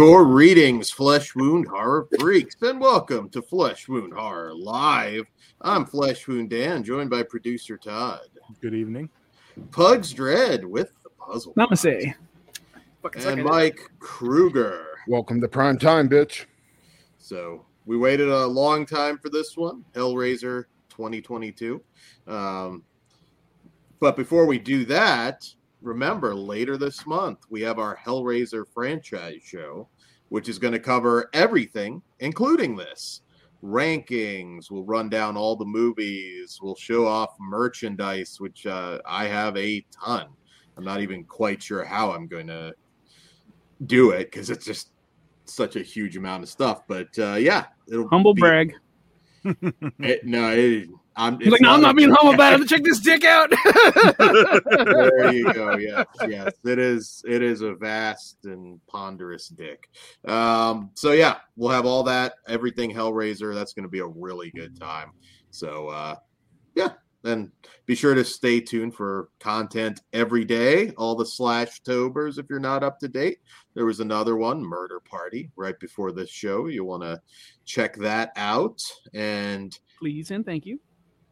Greetings, flesh wound horror freaks, and welcome to Flesh Wound Horror Live. I'm Flesh Wound Dan, joined by producer Todd. Good evening. Pugs Dread with the puzzle. Namaste. And Mike Kruger. Welcome to prime time, bitch. So we waited a long time for this one, Hellraiser 2022. Um, but before we do that, remember later this month we have our Hellraiser franchise show, which is going to cover everything, including this rankings. We'll run down all the movies. We'll show off merchandise, which uh, I have a ton. I'm not even quite sure how I'm going to do it because it's just such a huge amount of stuff. But uh, yeah, it'll humble be, brag. it, no, it, I'm He's like, no, I'm not being humble about it. Check this dick out. there you go. Yes, yes. It is it is a vast and ponderous dick. Um, so yeah, we'll have all that, everything Hellraiser. That's gonna be a really good time. So uh yeah, then be sure to stay tuned for content every day. All the slash tobers, if you're not up to date. There was another one, Murder Party, right before this show. You want to check that out. And please and thank you.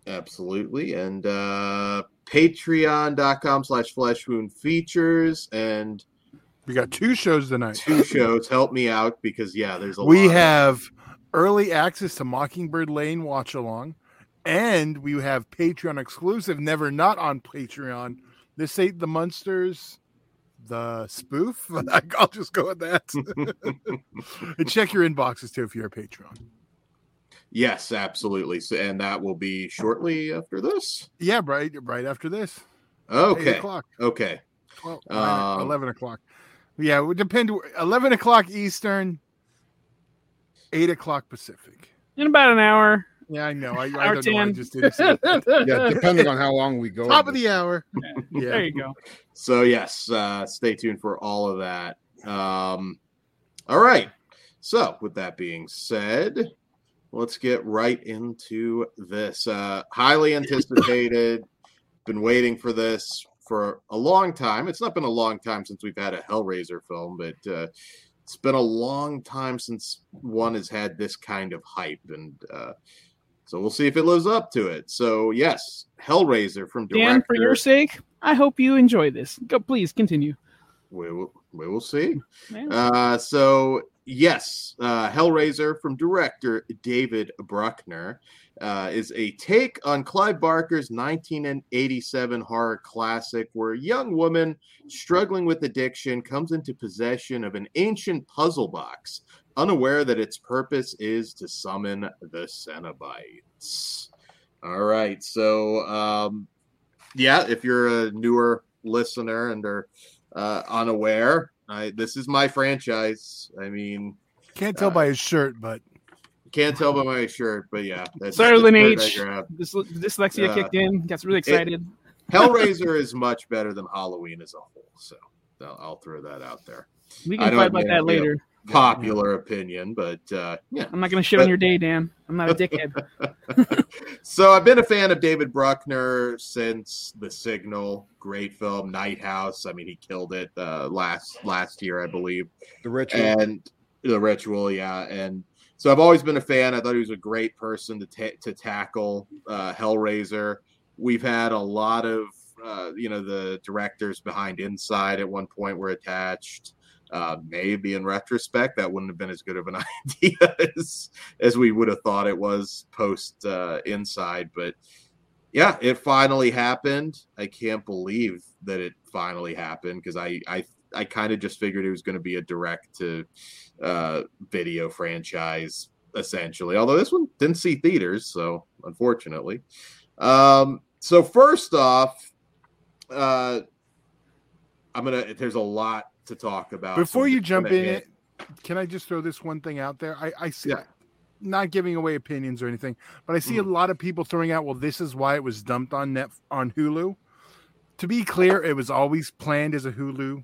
Absolutely. And uh patreon.com slash flesh wound features and we got two shows tonight. Two shows. Help me out because yeah, there's a we have early access to Mockingbird Lane watch along, and we have Patreon exclusive, never not on Patreon. This ain't the Munsters, the spoof. I'll just go with that. and check your inboxes too if you're a Patreon. Yes, absolutely. So, and that will be shortly after this. Yeah, right, right after this. Okay. o'clock. Okay. 12, um, 11 o'clock. Yeah, it would depend. 11 o'clock Eastern, 8 o'clock Pacific. In about an hour. Yeah, I know. I, I don't 10. know. I just didn't say Yeah, depending on how long we go. Top of the hour. Yeah. yeah. There you go. So, yes, uh, stay tuned for all of that. Um, all right. So, with that being said, let's get right into this. Uh, highly anticipated. Been waiting for this for a long time. It's not been a long time since we've had a Hellraiser film, but uh, it's been a long time since one has had this kind of hype, and uh, so we'll see if it lives up to it. So yes, Hellraiser from director. Dan, for your sake, I hope you enjoy this. Go, please continue. We will. We will see. Uh, so yes, uh, Hellraiser from director David Bruckner uh, is a take on Clive Barker's 1987 horror classic, where a young woman struggling with addiction comes into possession of an ancient puzzle box, unaware that its purpose is to summon the Cenobites. All right, so um, yeah, if you're a newer listener and are uh, unaware, I, this is my franchise. I mean, can't tell uh, by his shirt, but can't tell by my shirt, but yeah, that's Sorry, Lineage. This dyslexia uh, kicked in. Gets really excited. It, Hellraiser is much better than Halloween as a whole, so I'll, I'll throw that out there. We can fight about that later. Popular yeah. opinion, but uh, yeah, I'm not going to shit but, on your day, Dan. I'm not a dickhead. so I've been a fan of David Bruckner since The Signal, great film, Night House. I mean, he killed it uh, last last year, I believe. The Ritual and The Ritual, yeah, and so I've always been a fan. I thought he was a great person to ta- to tackle uh, Hellraiser. We've had a lot of uh, you know the directors behind Inside at one point were attached. Uh, maybe in retrospect, that wouldn't have been as good of an idea as, as we would have thought it was post uh, Inside. But yeah, it finally happened. I can't believe that it finally happened because I I I kind of just figured it was going to be a direct to uh, video franchise essentially. Although this one didn't see theaters, so unfortunately. Um, so first off, uh, I'm gonna. There's a lot to talk about. Before you jump in, it, can I just throw this one thing out there? I, I see. Yeah. Not giving away opinions or anything, but I see mm. a lot of people throwing out, "Well, this is why it was dumped on net on Hulu." To be clear, it was always planned as a Hulu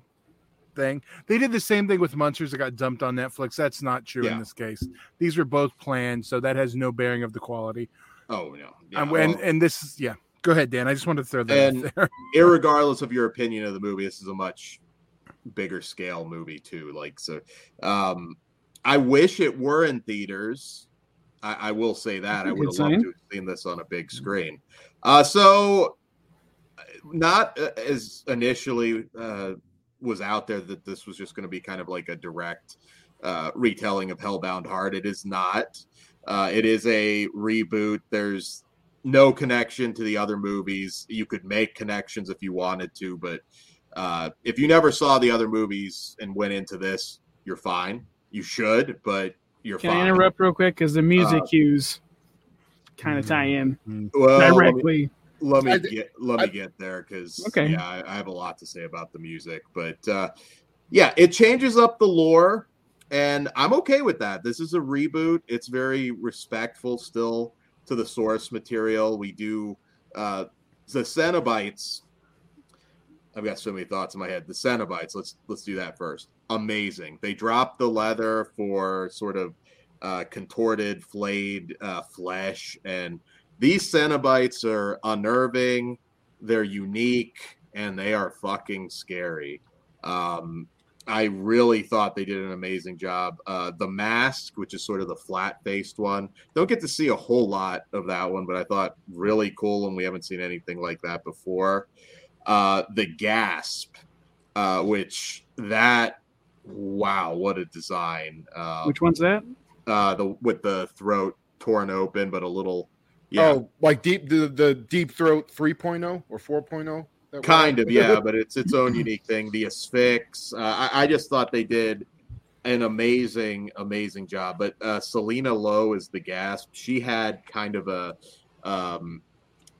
thing. They did the same thing with Munsters that got dumped on Netflix. That's not true yeah. in this case. These were both planned, so that has no bearing of the quality. Oh no, yeah, and, well, and, and this is yeah. Go ahead, Dan. I just wanted to throw that. And regardless of your opinion of the movie, this is a much bigger scale movie too. Like so, um, I wish it were in theaters. I, I will say that I would have loved to have seen this on a big screen. Uh, so, not uh, as initially uh, was out there that this was just going to be kind of like a direct uh, retelling of Hellbound Heart. It is not. Uh, it is a reboot. There's no connection to the other movies. You could make connections if you wanted to, but uh, if you never saw the other movies and went into this, you're fine. You should, but you're Can fine. I interrupt real quick because the music uh, cues kind of tie in mm-hmm. well, directly. Let me, let me get let me get there because okay. yeah, I, I, have a lot to say about the music, but uh, yeah, it changes up the lore, and I'm okay with that. This is a reboot. It's very respectful still to the source material. We do uh, the Cenobites I've got so many thoughts in my head. The Cenobites. Let's let's do that first. Amazing. They dropped the leather for sort of uh, contorted, flayed uh, flesh, and these Cenobites are unnerving. They're unique, and they are fucking scary. Um, I really thought they did an amazing job. Uh, the mask, which is sort of the flat faced one, don't get to see a whole lot of that one, but I thought really cool, and we haven't seen anything like that before uh, the gasp, uh, which that wow, what a design! Uh, which one's that? Uh, the with the throat torn open, but a little. Yeah. Oh, like deep the the deep throat 3.0 or 4.0. Kind of, yeah, but it's its own unique thing. The asphyx. Uh, I, I, just thought they did an amazing, amazing job. But uh, Selina Lo is the gasp. She had kind of a um,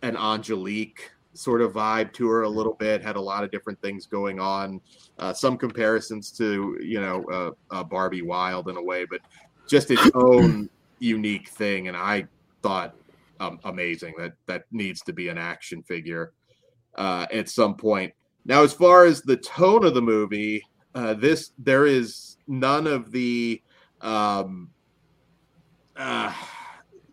an Angelique sort of vibe to her a little bit. Had a lot of different things going on. Uh, some comparisons to you know uh, uh, Barbie Wilde in a way, but just its own unique thing. And I thought um, amazing that that needs to be an action figure uh, at some point. Now, as far as the tone of the movie, uh, this there is none of the um, uh,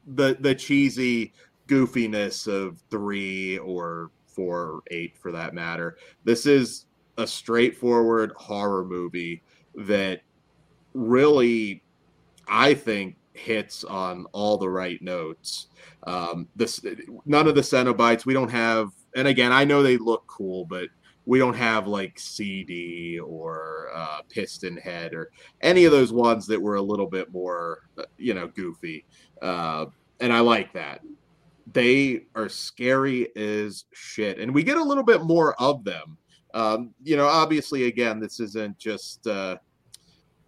the the cheesy goofiness of three or four or eight for that matter. This is a straightforward horror movie that really, I think, hits on all the right notes. Um, this none of the Cenobites. We don't have, and again, I know they look cool, but we don't have like CD or uh, Piston Head or any of those ones that were a little bit more, uh, you know, goofy. Uh, and I like that they are scary as shit, and we get a little bit more of them. Um, you know, obviously, again, this isn't just uh,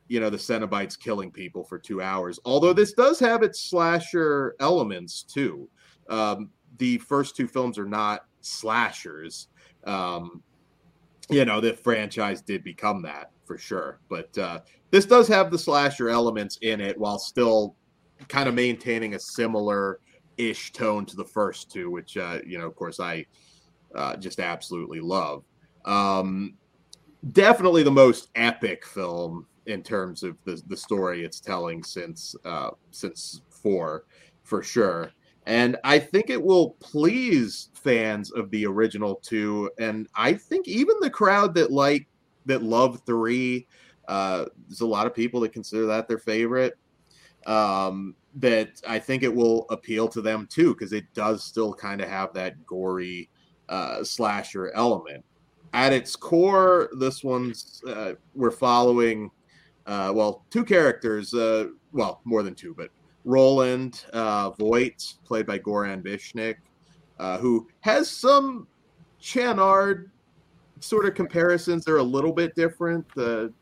you know the Cenobites killing people for two hours. Although this does have its slasher elements too. Um, the first two films are not slashers. Um, you know, the franchise did become that for sure, but uh, this does have the slasher elements in it while still kind of maintaining a similar ish tone to the first two, which uh, you know, of course, I uh, just absolutely love. Um, definitely the most epic film in terms of the the story it's telling since uh, since four, for sure. And I think it will please fans of the original two, and I think even the crowd that like that love three. Uh, there's a lot of people that consider that their favorite. Um, that I think it will appeal to them too because it does still kind of have that gory uh, slasher element. At its core, this one's uh, we're following uh, well two characters, uh, well more than two, but Roland uh, Voight, played by Goran Visnjic, uh, who has some Channard sort of comparisons. They're a little bit different. The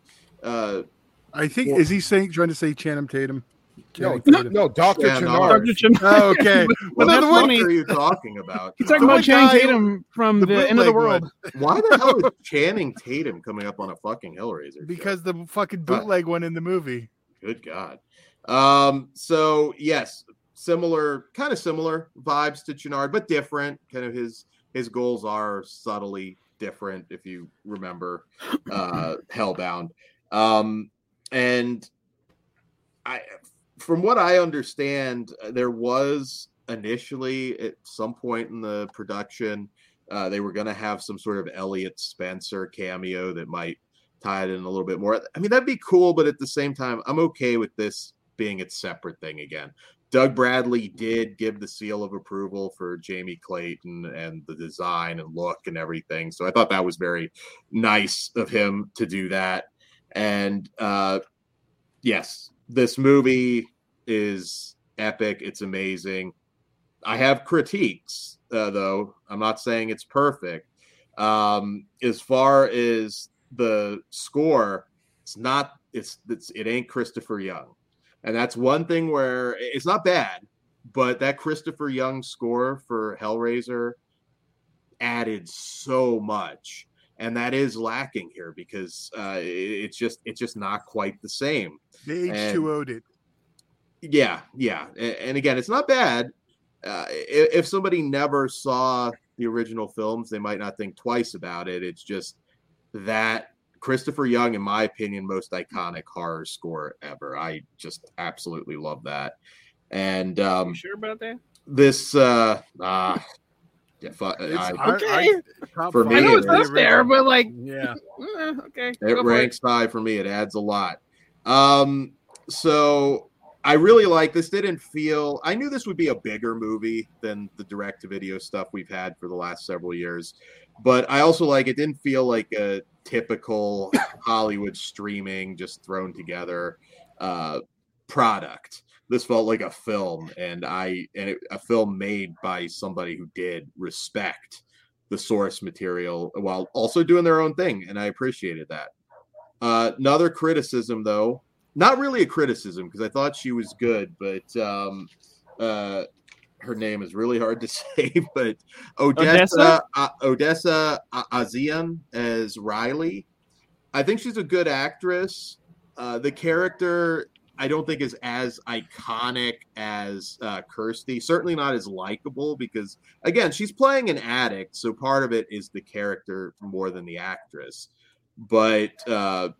I think well, is he saying trying to say Channing Tatum? No, no, Doctor yeah, Channard. No. Oh, okay. what the fuck are you talking about? He's talking about Channing Tatum from the, the end of the world. Why the hell is Channing Tatum coming up on a fucking Hellraiser? Because show? the fucking bootleg one in the movie. Good God. Um. So yes, similar, kind of similar vibes to Channard, but different. Kind of his his goals are subtly different. If you remember, uh, Hellbound. Um, and I from what I understand, uh, there was initially at some point in the production, uh, they were going to have some sort of Elliot Spencer cameo that might tie it in a little bit more. I mean, that'd be cool, but at the same time, I'm okay with this being its separate thing again. Doug Bradley did give the seal of approval for Jamie Clayton and the design and look and everything. So I thought that was very nice of him to do that. And uh, yes, this movie is epic. It's amazing. I have critiques, uh, though. I'm not saying it's perfect. Um, as far as the score, it's not. It's, it's it ain't Christopher Young, and that's one thing where it's not bad, but that Christopher Young score for Hellraiser added so much and that is lacking here because uh, it's just it's just not quite the same. They H2O'd it. Yeah, yeah, and, and, again, it's not bad. Uh, if, if somebody never saw the original films, they might not think twice about it. It's just that Christopher Young, in my opinion, most iconic horror score ever. I just absolutely love that. And um, you sure about that? This uh, uh yeah, I, okay. I, I, for me, I know it's up there, but like, yeah, eh, okay. It ranks it. high for me. It adds a lot. Um, so I really like this. Didn't feel. I knew this would be a bigger movie than the direct-to-video stuff we've had for the last several years, but I also like it. Didn't feel like a typical Hollywood streaming just thrown together uh, product this felt like a film and i and it, a film made by somebody who did respect the source material while also doing their own thing and i appreciated that. Uh, another criticism though not really a criticism because i thought she was good but um, uh, her name is really hard to say but odessa odessa, uh, odessa A'zion as riley. I think she's a good actress. Uh, the character I don't think is as iconic as uh, Kirsty. Certainly not as likable because, again, she's playing an addict, so part of it is the character more than the actress. But uh,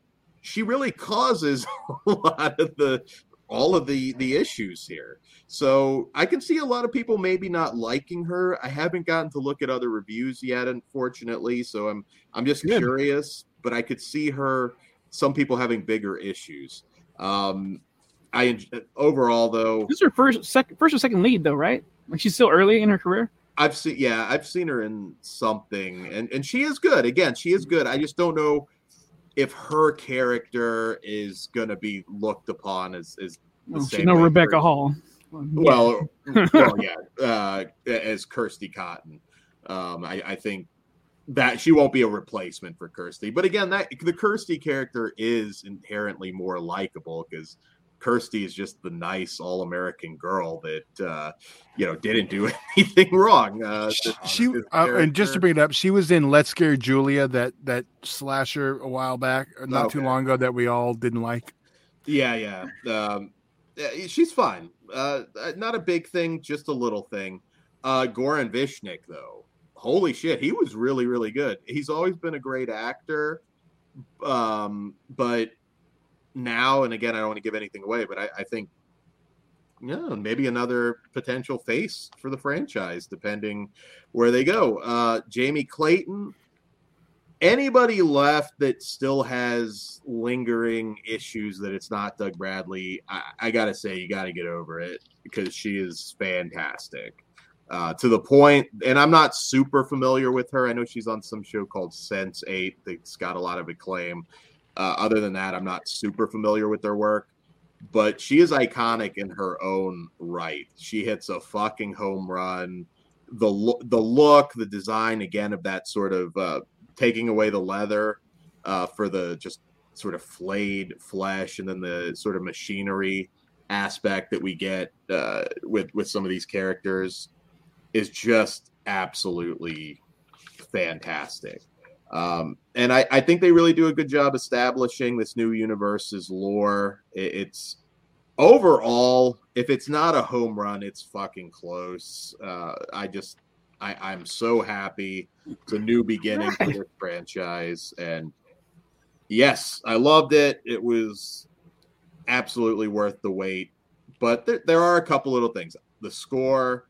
she really causes a lot of the all of the the issues here. So I can see a lot of people maybe not liking her. I haven't gotten to look at other reviews yet, unfortunately. So I'm I'm just Good. curious, but I could see her. Some people having bigger issues. Um, I overall though, this is her first, second, first or second lead though, right? Like she's still early in her career. I've seen, yeah, I've seen her in something, and and she is good. Again, she is good. I just don't know if her character is going to be looked upon as as the well, same. No Rebecca Hall. Well, well, yeah, uh, as Kirsty Cotton. Um, I, I think that she won't be a replacement for Kirsty. But again, that the Kirsty character is inherently more likable because Kirsty is just the nice all American girl that uh, you know didn't do anything wrong. Uh, she uh, and just to bring it up, she was in Let's Scare Julie, that that slasher a while back, not okay. too long ago, that we all didn't like. Yeah, yeah, um, she's fine. Uh, not a big thing, just a little thing. Uh, Goran Visnjic, though, holy shit, he was really, really good. He's always been a great actor, um, but now, and again, I don't want to give anything away, but I, I think, yeah, maybe another potential face for the franchise, depending where they go. Uh, Jamie Clayton, anybody left that still has lingering issues that it's not Doug Bradley, I, I got to say, you got to get over it because she is fantastic. Uh, to the point, and I'm not super familiar with her. I know she's on some show called Sense8 that's got a lot of acclaim. Uh, other than that, I'm not super familiar with their work, but she is iconic in her own right. She hits a fucking home run. The the look, the design again of that sort of uh, taking away the leather uh, for the just sort of flayed flesh, and then the sort of machinery aspect that we get uh, with with some of these characters is just absolutely fantastic. Um, and I, I, think they really do a good job establishing this new universe's lore. It, it's overall, if it's not a home run, it's fucking close. Uh, I just, I, I'm so happy. It's a new beginning right. for this franchise, and yes, I loved it. It was absolutely worth the wait. But there, there are a couple little things. The score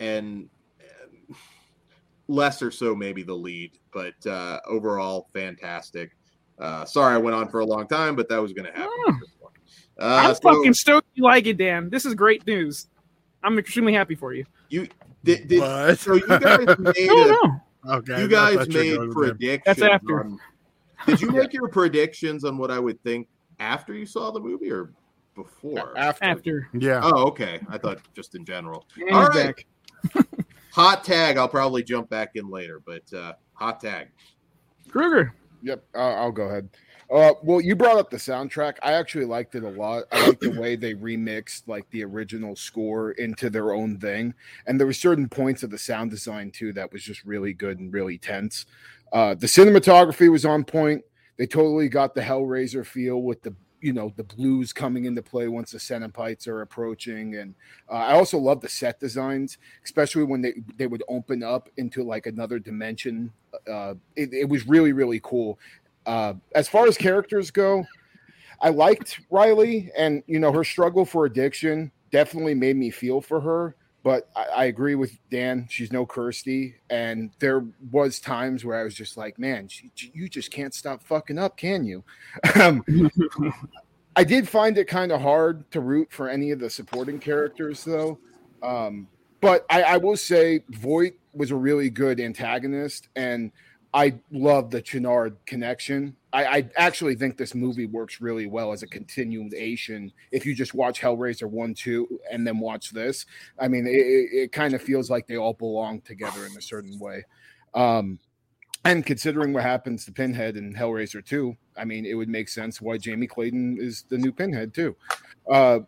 and less or so maybe the lead, but uh, overall fantastic. Uh, sorry, I went on for a long time, but that was going to happen. Mm. Uh, I'm so, fucking stoked you like it, Dan. This is great news. I'm extremely happy for you. You did, did so you guys made a, okay, you guys made predictions. That's after. On, did you make your predictions on what I would think after you saw the movie or before? After. after. Yeah. Oh, okay. I thought just in general. All right. hot tag. I'll probably jump back in later, but uh, hot tag. Kruger. Yep, uh, I'll go ahead. Uh, well, you brought up the soundtrack. I actually liked it a lot. I like the way they remixed like the original score into their own thing, and there were certain points of the sound design too that was just really good and really tense. Uh, the cinematography was on point. They totally got the Hellraiser feel with the you know the blues coming into play once the Cenobites are approaching, and uh, I also love the set designs, especially when they they would open up into like another dimension. Uh, it, it was really really cool. Uh, as far as characters go, I liked Riley, and you know her struggle for addiction definitely made me feel for her. But I, I, agree with Dan; she's no Kirsty, and there was times where I was just like, "Man, she, you just can't stop fucking up, can you?" Um, I did find it kind of hard to root for any of the supporting characters, though. Um, but I, I will say, Voight was a really good antagonist, and I love the Channard connection. I, I, actually think this movie works really well as a continuation. If you just watch Hellraiser 1, 2, and then watch this, I mean, it, it kind of feels like they all belong together in a certain way. Um, and considering what happens to Pinhead in Hellraiser 2, I mean, it would make sense why Jamie Clayton is the new Pinhead, too. Uh,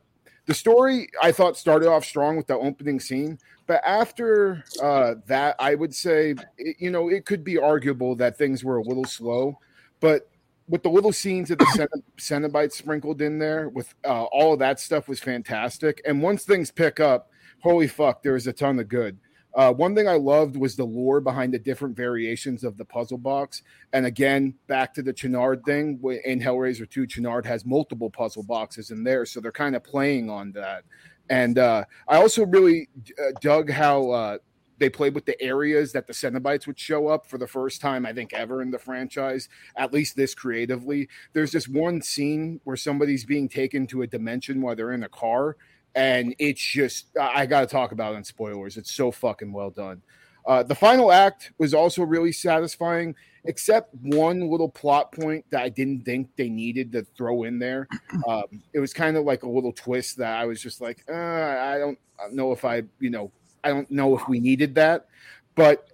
the story I thought started off strong with the opening scene, but after uh, that, I would say, it, you know, it could be arguable that things were a little slow, but with the little scenes of the Cenobites sprinkled in there, with uh, all of that stuff was fantastic. And once things pick up, holy fuck, there is a ton of good. Uh, one thing I loved was the lore behind the different variations of the puzzle box. And again, back to the Channard thing in Hellraiser 2, Channard has multiple puzzle boxes in there. So they're kind of playing on that. And uh, I also really uh, dug how uh, they played with the areas that the Cenobites would show up for the first time, I think, ever in the franchise, at least this creatively. There's this one scene where somebody's being taken to a dimension while they're in a car. And it's just, I got to talk about it in spoilers. It's so fucking well done. Uh, the final act was also really satisfying, except one little plot point that I didn't think they needed to throw in there. Um, it was kind of like a little twist that I was just like, uh, I don't know if I, you know, I don't know if we needed that. But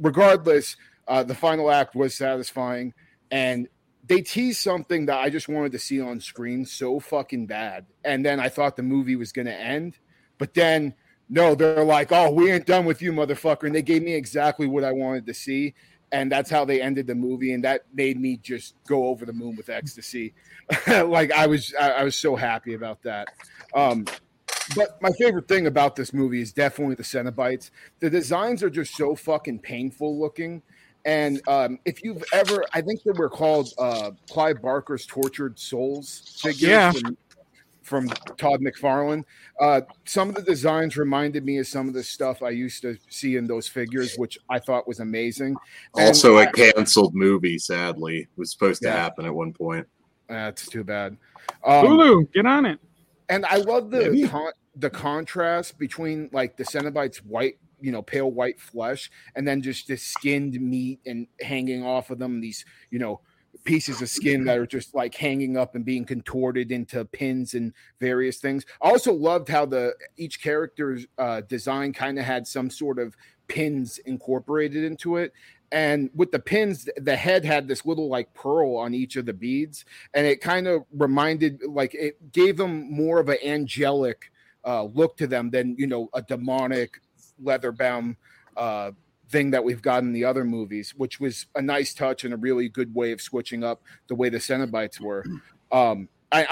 regardless, uh, the final act was satisfying. And they teased something that I just wanted to see on screen so fucking bad. And then I thought the movie was going to end. But then no, they're like, oh, we ain't done with you, motherfucker. And they gave me exactly what I wanted to see. And that's how they ended the movie. And that made me just go over the moon with ecstasy. like I was, I, I, was so happy about that. Um, but my favorite thing about this movie is definitely the Cenobites. The designs are just so fucking painful looking. And um, if you've ever, I think they were called uh, Clive Barker's Tortured Souls figures. Yeah from Todd McFarlane. Uh, some of the designs reminded me of some of the stuff I used to see in those figures, which I thought was amazing. Also, a canceled movie, sadly, it was supposed to happen at one point. That's too bad. Um, Hulu, get on it. And I love the con- the contrast between like the Cenobites' white you know pale white flesh and then just the skinned meat and hanging off of them these you know pieces of skin that are just like hanging up and being contorted into pins and various things. I also loved how the each character's uh, design kind of had some sort of pins incorporated into it. And with the pins, the head had this little like pearl on each of the beads, and it kind of reminded, like, it gave them more of an angelic uh, look to them than you know a demonic leather bound uh, thing that we've got in the other movies, which was a nice touch and a really good way of switching up the way the Cenobites were. Um, I,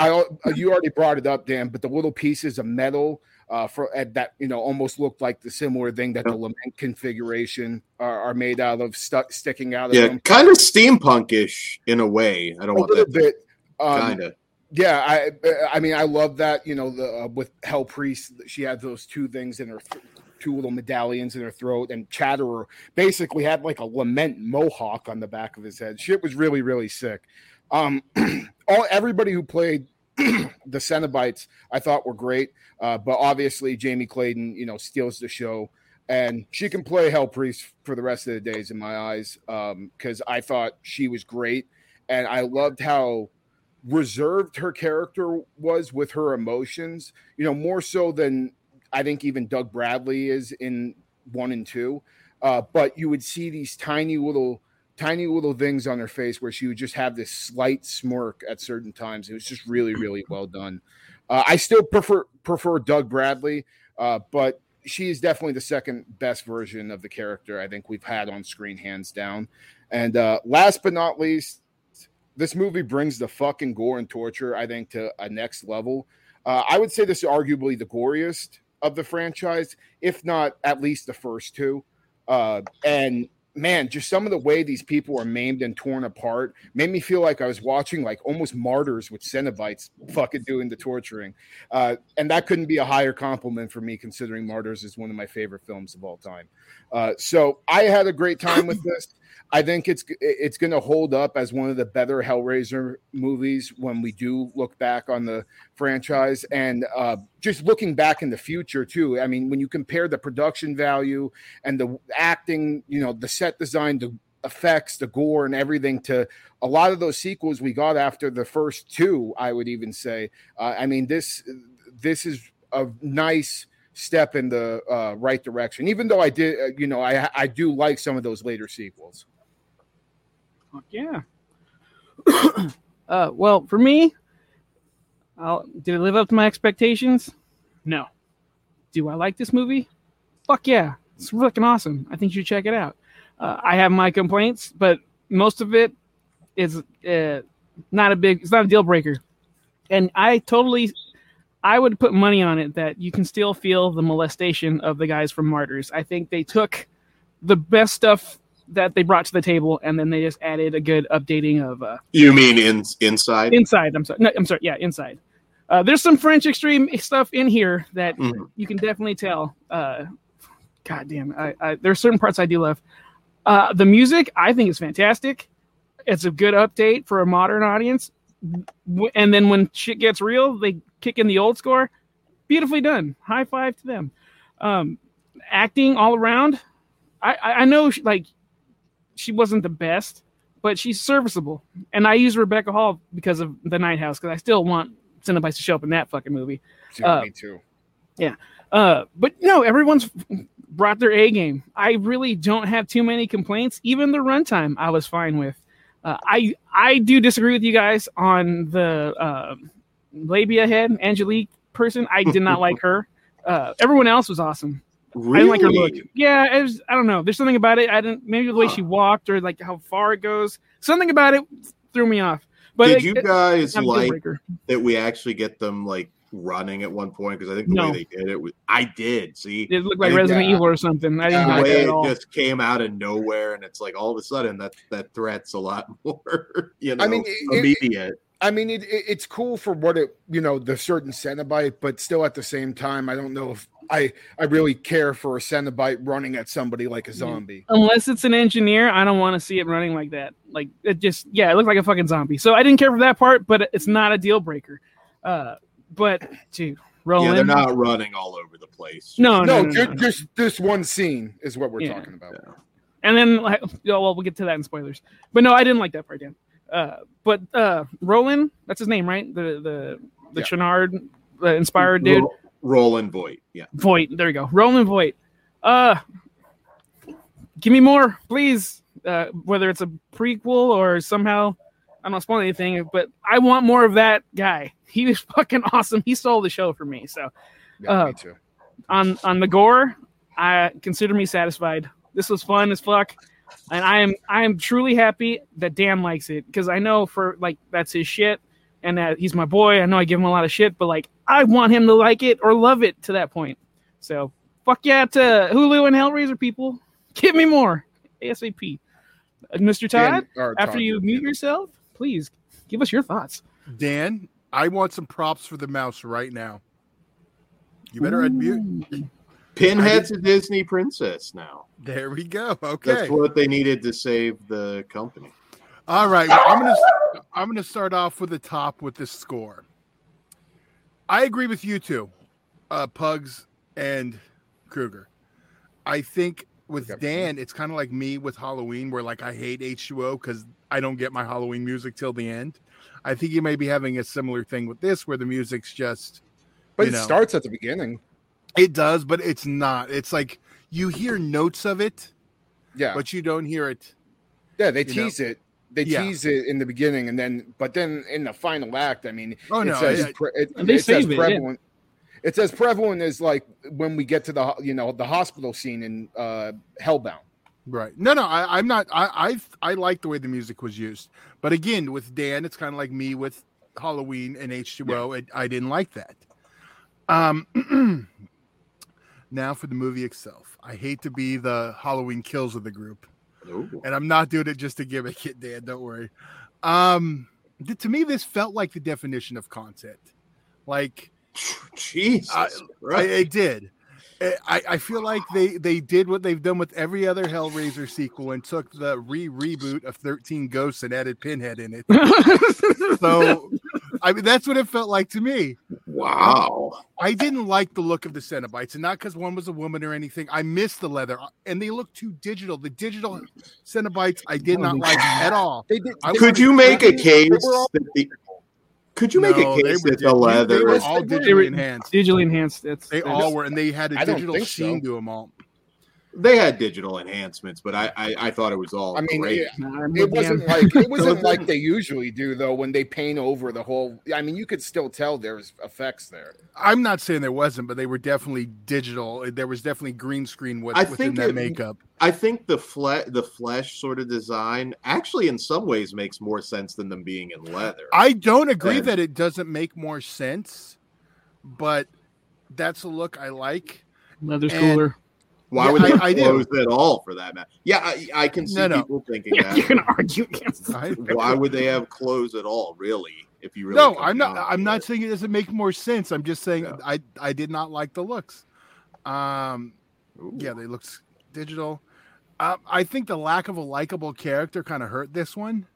I, you already brought it up, Dan, but the little pieces of metal uh, for that you know almost looked like the similar thing that the lament configuration are, are made out of, stuck sticking out of yeah, them. kind of steampunkish in a way. I don't a want little that bit. Um, kind of. Yeah, I I mean I love that you know the uh, with Hell Priest she had those two things in her two little medallions in her throat, and Chatterer basically had like a lament mohawk on the back of his head. Shit was really, really sick. Um, all everybody who played the Cenobites, I thought were great. Uh, but obviously, Jamie Clayton, you know, steals the show, and she can play Hell Priest for the rest of the days in my eyes. Because um, I thought she was great, and I loved how reserved her character was with her emotions. You know, more so than I think even Doug Bradley is in one and two. Uh, but you would see these tiny little tiny little things on her face where she would just have this slight smirk at certain times. It was just really, really well done. Uh, I still prefer prefer Doug Bradley, uh, but she is definitely the second best version of the character I think we've had on screen, hands down. And uh, last but not least, this movie brings the fucking gore and torture, I think, to a next level. Uh, I would say this is arguably the goriest of the franchise, if not at least the first two. Uh, and man, just some of the way these people are maimed and torn apart made me feel like I was watching like almost martyrs with Cenobites fucking doing the torturing. Uh, and that couldn't be a higher compliment for me, considering Martyrs is one of my favorite films of all time. Uh, so I had a great time with this. I think it's it's going to hold up as one of the better Hellraiser movies when we do look back on the franchise, and uh, just looking back in the future too. I mean, when you compare the production value and the acting, you know, the set design, the effects, the gore, and everything to a lot of those sequels we got after the first two, I would even say. Uh, I mean, this this is a nice step in the uh, right direction. Even though I did, uh, you know, I I do like some of those later sequels. Fuck yeah. uh, well, for me, I'll, did it live up to my expectations? No. Do I like this movie? Fuck yeah. It's fucking awesome. I think you should check it out. Uh, I have my complaints, but most of it is uh, not a big, it's not a deal breaker. And I totally, I would put money on it that you can still feel the molestation of the guys from Martyrs. I think they took the best stuff that they brought to the table, and then they just added a good updating of. Uh, you mean in inside? Inside. I'm sorry. No, I'm sorry. Yeah, inside. Uh, there's some French extreme stuff in here that mm-hmm. you can definitely tell. Uh, God damn, I, I, there's certain parts I do love. Uh, the music I think is fantastic. It's a good update for a modern audience. And then when shit gets real, they kick in the old score. Beautifully done. High five to them. Um, acting all around. I, I know like she wasn't the best, but she's serviceable. And I use Rebecca Hall because of the Night House because I still want Cenobites to show up in that fucking movie. Yeah, uh, me too. Yeah. Uh, but no, everyone's brought their A game. I really don't have too many complaints. Even the runtime, I was fine with. Uh, I I do disagree with you guys on the uh, labia head Angelique person. I did not like her. Uh, everyone else was awesome. Really? I didn't like her look. Yeah, it was, I don't know. There's something about it. I didn't. Maybe the way huh. she walked or like how far it goes. Something about it threw me off. But did it, you guys like that we actually get them like running at one point? Because I think the no. way they did it, was, I did. See, it looked like Resident Evil or something. I didn't yeah, like it all. just came out of nowhere, and it's like all of a sudden that that threat's a lot more. You know, I mean, it, immediate. It, I mean, it, it's cool for what it, you know, the certain Cenobite, but still at the same time, I don't know if I I really care for a Cenobite running at somebody like a zombie. Unless it's an engineer, I don't want to see it running like that. Like it just yeah, it looked like a fucking zombie. So I didn't care for that part, but it's not a deal breaker. Uh, but dude, rolling. Yeah, they're not running all over the place. No, no, no, no, no. just this one scene is what we're yeah. talking about. Yeah. And then like, oh, well, we'll get to that in spoilers. But no, I didn't like that part, Dan. Uh, but uh, Roland, that's his name, right? The the the yeah. Channard uh, inspired dude. Roland Voight. Yeah. Voight. There you go. Roland Voight. Uh give me more, please. Uh, whether it's a prequel or somehow I'm not spoiling anything, but I want more of that guy. He was fucking awesome. He stole the show for me. So yeah, uh, me too. on on the gore, I consider me satisfied. This was fun as fuck. And I am I am truly happy that Dan likes it because I know for like that's his shit and that he's my boy. I know I give him a lot of shit, but like I want him to like it or love it to that point. So fuck yeah to Hulu and Hellraiser people. Give me more ASAP. Uh, Mr. Todd, Dan, after you mute yourself, please give us your thoughts. Dan, I want some props for the mouse right now. You better Ooh. unmute. Pinhead's a Disney princess now. There we go. Okay. That's what they needed to save the company. All right, well, I'm gonna I'm gonna start off with the top with this score. I agree with you two, uh, Pugs and Kruger. I think with Dan, it's kind of like me with Halloween, where like I hate H2O because I don't get my Halloween music till the end. I think you may be having a similar thing with this, where the music's just. But it know, starts at the beginning. It does, but it's not. It's like you hear notes of it, Yeah. but you don't hear it. yeah, they you know, tease it. They yeah. tease it in the beginning, and then, but then in the final act, I mean, Oh, it no, says yeah. pre- it, And it says save it, yeah. prevalent. It says prevalent is like when we get to the you know the hospital scene in uh, Hellbound. Right. No, no, I, I'm not. I, I I like the way the music was used, but again, with Dan, it's kind of like me with Halloween and H2O. and I didn't like that. Um. now for the movie itself. I hate to be the Halloween kills of the group, Ooh. and I'm not doing it just to gimmick it, Dan. Don't worry. Um. th- To me, this felt like the definition of content. Like Jesus, I- I, it did. I, I feel like they they did what they've done with every other Hellraiser sequel and took the re reboot of Thirteen Ghosts and added Pinhead in it. So, I mean, that's what it felt like to me. wow. I didn't like the look of the Cenobites, and not because one was a woman or anything. I missed the leather, uh, and they looked too digital. The digital Cenobites, I did not like at all. They did. They Could you make a case that the could you make No, a case were that dig- the they leather were all they were- digitally enhanced. digitally enhanced. It's They it's- all were, and they had a I digital think so. sheen to them all. They had digital enhancements, but I I, I thought it was all I mean, great. yeah, It wasn't like it wasn't like they usually do though when they paint over the whole. I mean, you could still tell there's effects there. I'm not saying there wasn't, but they were definitely digital. There was definitely green screen with, I within think that it- makeup. I think the fle- the flesh sort of design actually in some ways makes more sense than them being in leather. I don't agree And- that it doesn't make more sense, but that's a look I like. leather's and- cooler. Why Yeah, would they I- I do. close it all for that matter? Yeah, I, I can see No, no. people thinking You're that. gonna argue against. I, Why would they have clothes at all? Really? If you really no, I'm not. I'm to not saying it doesn't make more sense. I'm just saying Yeah. I I did not like the looks. Um, Ooh. yeah, they looked digital. Um, I think the lack of a likable character kind of hurt this one.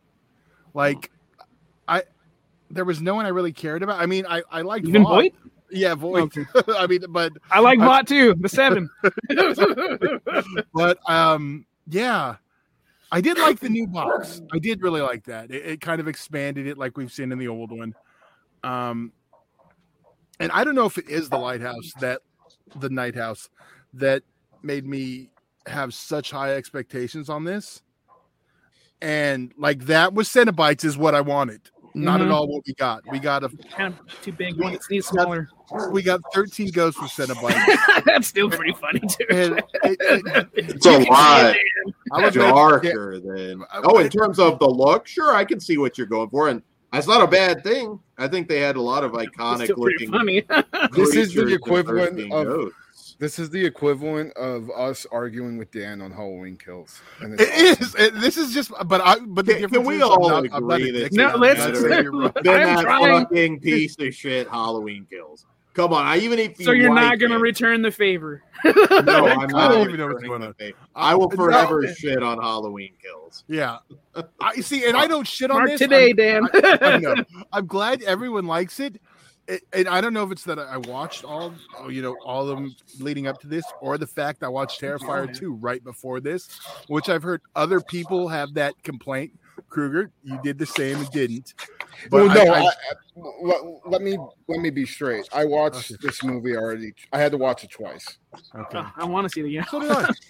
Like, I there was no one I really cared about. I mean, I I liked Even Vaughn. Voight? Yeah, Voight. Okay. I mean, but I like I- Bot too. The seven. but um yeah i did like the new box i did really like that it, it kind of expanded it like we've seen in the old one um and i don't know if it is the lighthouse that the night house that made me have such high expectations on this and like that was Cenobites is what i wanted not Mhm. at all what we got we got a kind of too big. One needs smaller. we got 13 ghosts with Cenobites That's still pretty funny too. and it, it, It's a You can see lot it, I was darker than. Oh, in terms of the look, sure, I can see what you're going for, and that's not a bad thing. I think they had a lot of iconic still pretty looking. funny. This is the equivalent of- Ghosts. This is the equivalent of us arguing with Dan on Halloween kills. And it's It is. It, this is just, but I. But the Can- can we all I'm not, I'm not agree a that. No, let's- not better saying you're wrong. than that fucking piece of shit Halloween kills. Come on, I even if you so you're not going to return the favor. No, I I'm don't even know what's returning going the on. favor. I will No. forever shit on Halloween kills. Yeah, I see, and I don't shit on Mark this today, I'm, Dan. I, I. I'm glad everyone likes it. It- and I don't know if it's that I watched all, oh, you know, all of them leading up to this, or the fact I watched Terrifier 2 right before this, which I've heard other people have that complaint. Kruger, you did the same and didn't. But well, no. I, I, I, I- let, let me let me be straight. I watched Okay. this movie already. I had to watch it twice. okay. I want to see it again. So did I.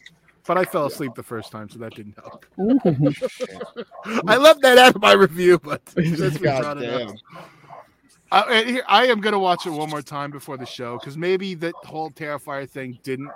But I fell asleep the first time, so that didn't help. I left that out of my review, but since God brought it up. damn. Here, I am going to watch it one more time before the show because maybe that whole Terrifier thing didn't,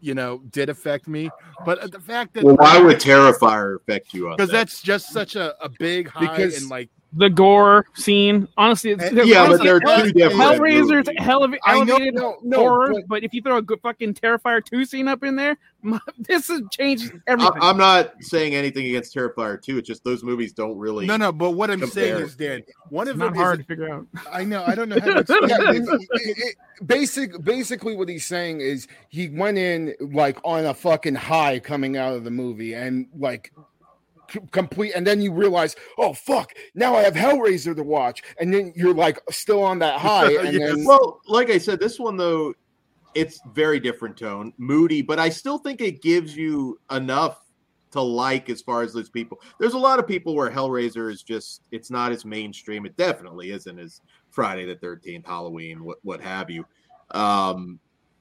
you know, did affect me. But uh, the fact that Well, why would Terrifier affect you because that? that's just such a, a big high Because- and like the gore scene. Honestly, it's, Uh, yeah, but honestly, they're two different. Hellraiser's movies. hell I know- elevated No, no, horror, but- but, if you throw a good fucking Terrifier two scene up in there, this has changed everything. I'm not saying anything against Terrifier 2. It's just those movies don't really. no, no. But what I'm saying is, Dan, one it's of not them hard is to figure out. I know I don't know how to explain Yeah, it- it- it- basic, basically, what he's saying is he went in like on a fucking high coming out of the movie, and like c- complete, and then you realize, oh fuck, now I have Hellraiser to watch, and then you're like still on that high, then Well, like I said, this one though, it's very different tone, moody, but I still think it gives you enough to like as far as those people. There's a lot of people where Hellraiser is just it's not as mainstream. It definitely isn't as Friday the Thirteenth, Halloween, what what have you. Um,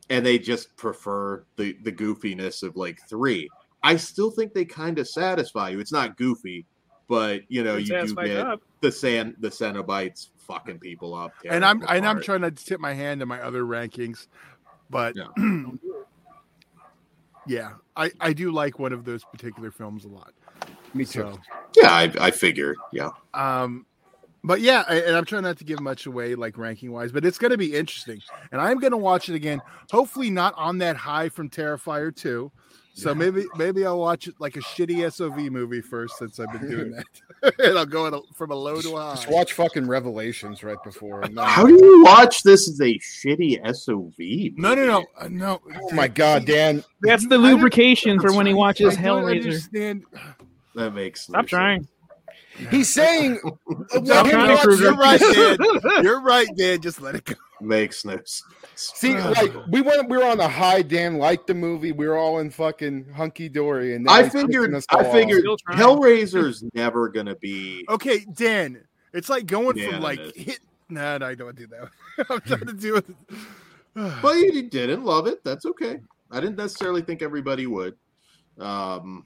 and they just prefer the the goofiness of like three. I still think they kind of satisfy you. It's not goofy, but you know you do get up. the sand the Cenobites fucking people up. and I'm them and I'm trying not to tip my hand in my other rankings, but Yeah. yeah, I I do like one of those particular films a lot. me too. So, Yeah, I, I figure. Yeah. um, but yeah, I, and I'm trying not to give much away like ranking wise, but it's going to be interesting, and I'm going to watch it again. Hopefully, not on that high from Terrifier two. So maybe maybe I'll watch it like a shitty SOV movie first, since I've been doing that, and I'll go a, from a low to a high. Just watch fucking Revelations right before. and How do you watch this as a shitty SOV? No, no, no, uh, no. Oh my god, Dan! That's the lubrication for when he watches I don't Hellraiser. understand. That makes no Stop trying. He's saying, let Stop him watch- You're right, Dan. You're right, Dan. Just let it go. Makes no sense. See, like we went, we were on a high. Dan liked the movie. We were all in fucking hunky dory, and I figured. I figured Still trying. Hellraiser's never gonna be. Okay, Dan. It's like going Yeah, from like it is. hit. Nah, no, I don't want to do that. I'm trying to do it. But you didn't love it. That's okay. I didn't necessarily think everybody would. Um,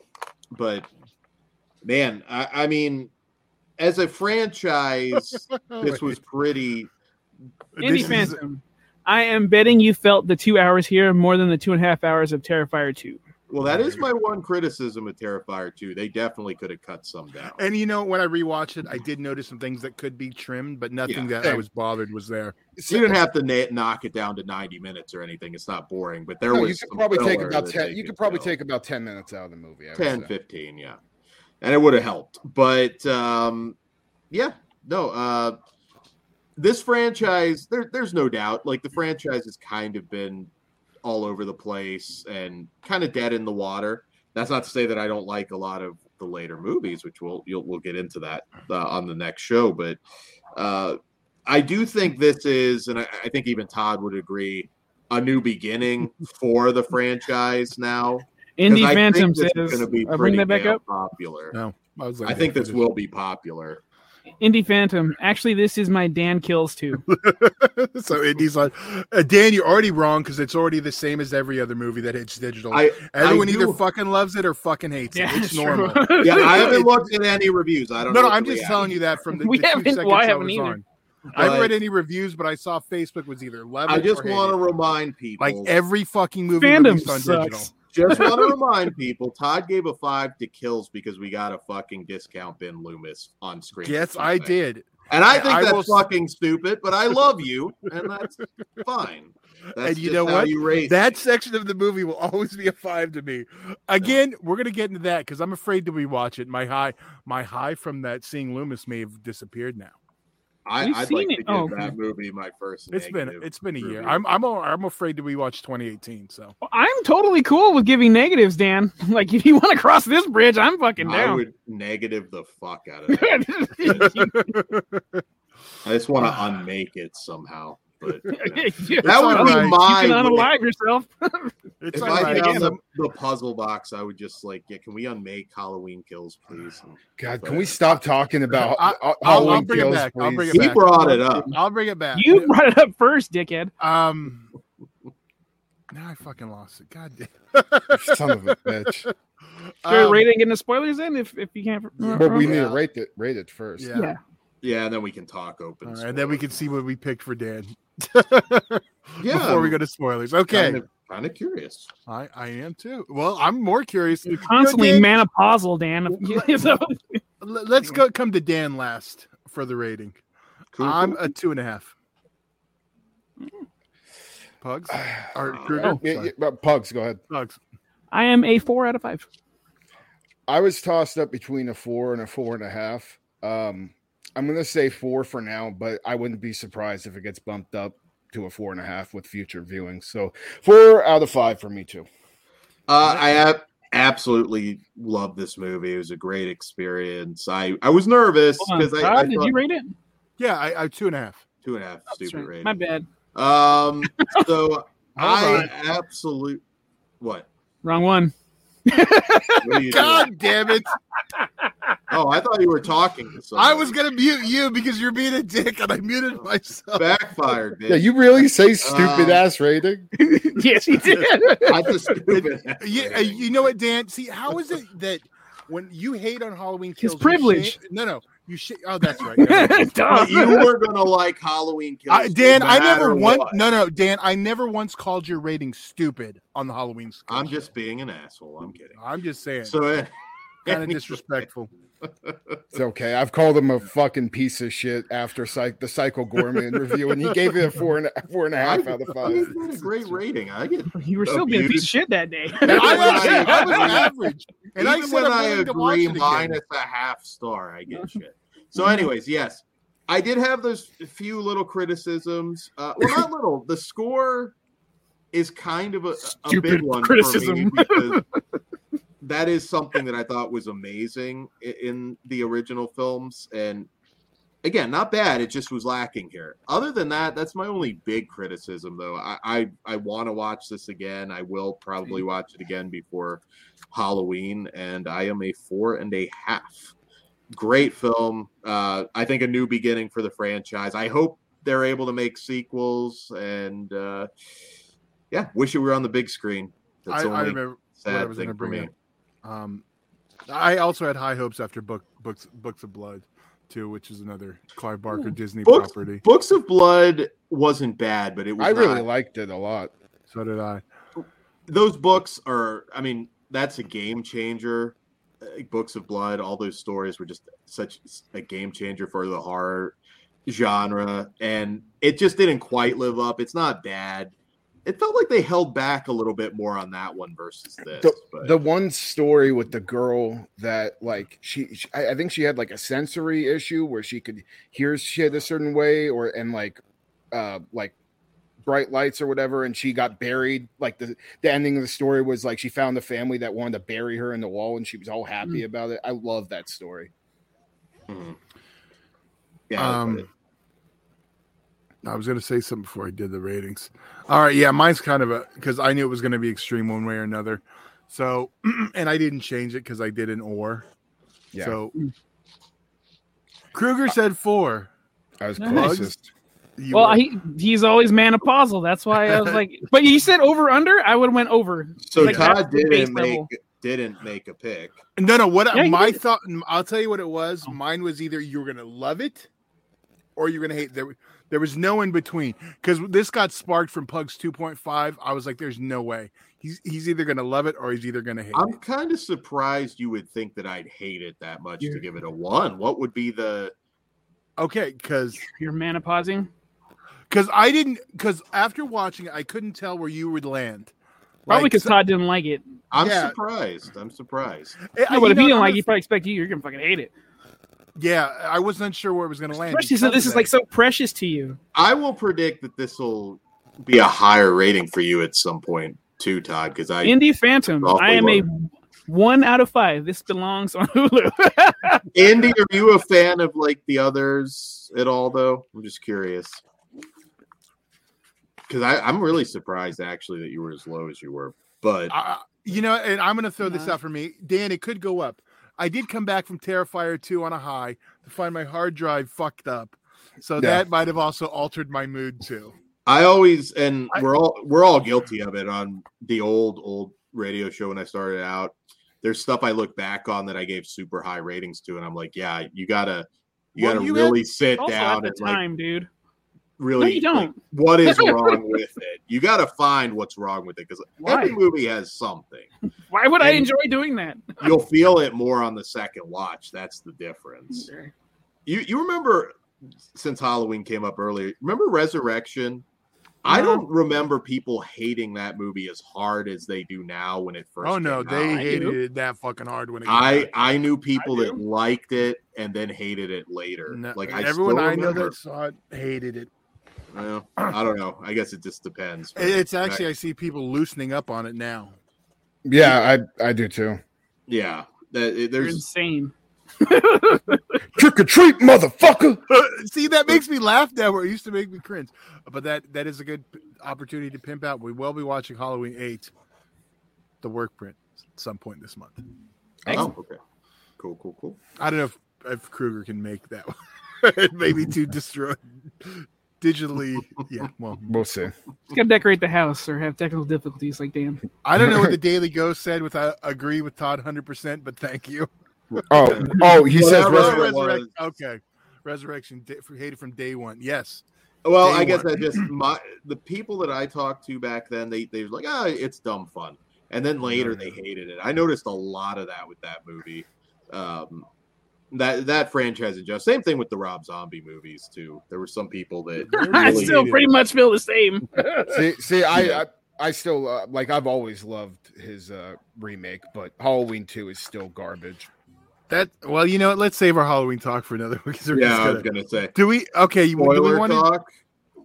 but man, I, I mean, as a franchise, this was pretty. Indy This is- I am betting you felt the two hours here more than the two and a half hours of Terrifier 2. Well, that is my one criticism of Terrifier 2. They definitely could have cut some down. And you know, when I rewatched it, I did notice some things that could be trimmed, but nothing that I was bothered was there. you didn't have to na- knock it down to 90 minutes or anything. It's not boring, but there No, was you could some probably take about ten. You could probably fill. take about ten minutes out of the movie. I 10, 15, yeah. And it would have helped. But um, yeah, no, uh, this franchise, there, there's no doubt, like the franchise has kind of been all over the place and kind of dead in the water. That's not to say that I don't like a lot of the later movies, which we'll you'll, we'll get into that uh, on the next show. But uh, I do think this is, and I, I think even Todd would agree, a new beginning for the franchise now. 'Cause Indy I Phantom this is says, gonna be I bring that back up. Popular. No, I was like, I think this will be popular. Indie Phantom. Actually, this is my Dan Kills too. so Indy's like, uh, Dan, you're already wrong because it's already the same as every other movie that hits digital. I Everyone I either fucking loves it or fucking hates it. It's normal. yeah, I haven't looked at any reviews. I don't. No, know no, I'm just telling you that from the, We the two haven't- seconds well, I I haven't was either. on. I haven't read any reviews, but I saw Facebook was either love it I just want to remind people. like every fucking movie Fandom released on sucks. digital. Just want to remind people. Todd gave a five to kills because we got a fucking discount Ben Loomis on screen. Yes, I did. and I think I that's will fucking stupid. But I love you, and that's fine. That's And you know what? You That section of the movie will always be a five to me. Again, we're gonna get into that because I'm afraid to rewatch it. My high, my high from that seeing Loomis may have disappeared now. I, We've I'd seen like to give Oh, that okay. movie my first. It's been it's been a year. review. I'm I'm I'm afraid to rewatch 2018. So I'm totally cool with giving negatives, Dan. Like, if you want to cross this bridge, I'm fucking down. I would negative the fuck out of it. I just want to unmake it somehow. But you know. You that would be alright. my. can unalive yourself. it's If I right. found the, the puzzle box, I would just like, yeah, can we unmake Halloween kills, please? And God, can we stop talking about I- I'll- Halloween I'll bring it kills, back. I'll please? bring it he back. brought it up. I'll bring it back. You brought it up first, dickhead. Um, now I fucking lost it. God damn. Son of a bitch. Sure, Um, rating getting the spoilers in if, if you can't. But we need Yeah. to rate it, rate it first. Yeah. yeah. Yeah, and then we can talk open. All right, and then we can see what we picked for Dan. Yeah, Before we go to spoilers. Okay. Kind of, kind of curious. I, I am too. Well, I'm more curious. You're constantly Dan- menopausal, Dan. So- Let's go come to Dan last for the rating. Cool. I'm a two and a half. Pugs or Kruger? Oh, Yeah, yeah, but Pugs, go ahead. Pugs. I am a four out of five. I was tossed up between a four and a four and a half. Um, I'm gonna say four for now, but I wouldn't be surprised if it gets bumped up to a four and a half with future viewings. So four out of five for me too. Uh, I have absolutely love this movie. It was a great experience. I I was nervous because I, I did thought, you rate it? Yeah, I, I two and a half. two and a half Oh, stupid sorry. rating. My bad. Um, so I on. absolute what? Wrong one. What are you doing? God damn it! Oh, I thought you were talking to. I was gonna mute you because you're being a dick, and I muted myself. backfired. Bitch. Yeah, you really say stupid Um, ass rating? yes, he did. That's a stupid. Yeah, uh, you know what, Dan? See, how is it that when you hate on Halloween His kills, you privilege. shame- no, no, you sh- Oh, that's right. Never mind. You were gonna like Halloween Kills. I, Dan, no I never once. what. No, no, Dan, I never once called your rating stupid on the Halloween. Sketch. I'm just being an asshole. I'm kidding. I'm just saying. So, uh, kind of disrespectful. It's okay. I've called him a fucking piece of shit after psych- the Psycho Goreman review, and he gave it a four and a, four and a half out of I five. give that a great rating. I get. You were still being a piece of shit that day. I, was, when I- I was average, and I even said when I'm I willing to watch agree it again. minus a half star, I get shit. So, anyways, yes, I did have those few little criticisms. Uh, well, not little. The score is kind of a, a Stupid big one criticism. for me because that is something that I thought was amazing in the original films, and again, not bad. It just was lacking here. Other than that, that's my only big criticism, though. I I, I want to watch this again. I will probably watch it again before Halloween, and I am a four and a half. Great film. Uh, I think a new beginning for the franchise. I hope they're able to make sequels, and uh, yeah, wish it were on the big screen. That's I, the I only remember sad was thing for me. up. Um, I also had high hopes after book books books of blood too, which is another Clive Barker Disney Books- property. Books of Blood wasn't bad, but it was I really liked it a lot. So did I. those books are i mean that's a game changer books of blood all those stories were just such a game changer for the horror genre and it just didn't quite live up it's not bad it felt like they held back a little bit more on that one versus this The, but the one story with the girl that like she, she I I think she had like a sensory issue where she could hear shit a certain way or and like uh like bright lights or whatever and she got buried. Like the the ending of the story was like she found a family that wanted to bury her in the wall and she was all happy about it. I love that story. Mhm. yeah Um, I was going to say something before I did the ratings. All right, yeah, mine's kind of a because I knew it was going to be extreme one way or another. So, and I didn't change it because I did an or. yeah So, Kruger said four. i was Nice. closest You Well, were- he he's always manopausal. That's why I was like, but you said over under. I would have went over. so like, todd didn't make level. didn't make a pick no, no. What Yeah, my thought? I'll tell you what it was. Oh. Mine was either you were going to love it, or you're going to hate. There, there was no in between because this got sparked from Pugs 2.5. I was like, "There's no way." He's he's either going to love it or he's either going to hate it. i'm kind of surprised you would think that i'd hate it that much to You're- give it a one what would be the Okay, because You're manopausing. because I didn't because after watching it, I couldn't tell where you would land. Probably because so- Todd didn't like it. i'm Yeah. surprised i'm surprised Eh, No, but you if know, you didn't I'm like, gonna- it, he probably expect you. You're gonna fucking hate it. Yeah, I wasn't sure where it was going to land. Especially so this is like so precious to you. I will predict that this will be a higher rating for you at some point too, Todd. Because I Indie Phantom. I am a one out of five. This belongs on Hulu. Andy, are you a fan of like the others at all? Though I'm just curious because I'm really surprised actually that you were as low as you were. But Uh, you know, and I'm going to throw this out for me, Dan. It could go up. I did come back from Terrifier 2 on a high to find my hard drive fucked up, so Yeah. that might have also altered my mood too. I always and I- we're all we're all guilty of it on the old old radio show when I started out. There's stuff I look back on that I gave super high ratings to, and I'm like, yeah, you gotta you Well, gotta you had- really sit also down at the and like time, dude. Really No, you don't. what is wrong with it. You got to find what's wrong with it because every movie has something. Why would I enjoy doing that? You'll feel it more on the second watch. That's the difference. Sure. You you remember since Halloween came up earlier? Remember Resurrection? I don't remember people hating that movie as hard as they do now when it first. Oh no, came they out. I hated it that fucking hard when it came I out. I knew people I that liked it and then hated it later. No, like I everyone still I know that saw it hated it. Well, I don't know. I guess it just depends. It's actually I see people loosening up on it now. Yeah, I I do too. Yeah, that, You're insane. Trick or treat, motherfucker. See, that makes me laugh now. Where it used to make me cringe, but that that is a good opportunity to pimp out. We will be watching Halloween Eight, the work print, at some point this month. oh okay, cool, cool, cool. I don't know if, if Kruger can make that. one Maybe to destroy digitally. Yeah, well, We'll see. Just gotta decorate the house or have technical difficulties like Dan. I don't know what the Daily Ghost said. With I agree with Todd 100, percent but thank you. Oh, oh, he Well, says that res- Resurrect- okay, resurrection hated from day one. Yes, Well, Day I guess one. that just my the people that I talked to back then, they they was like, ah, it's dumb fun, and then later they hated it. I noticed a lot of that with that movie. Um, that that franchise and just same thing with the Rob Zombie movies too. There were some people that I still pretty it. much feel the same. see, see, I, I, I still uh, like. I've always loved his uh, remake, but Halloween Two is still garbage. that. Well, you know what? Let's save our Halloween talk for another week. 'cause we're Yeah, I gonna- was gonna say do we? Okay, you do we spoiler want to? talk.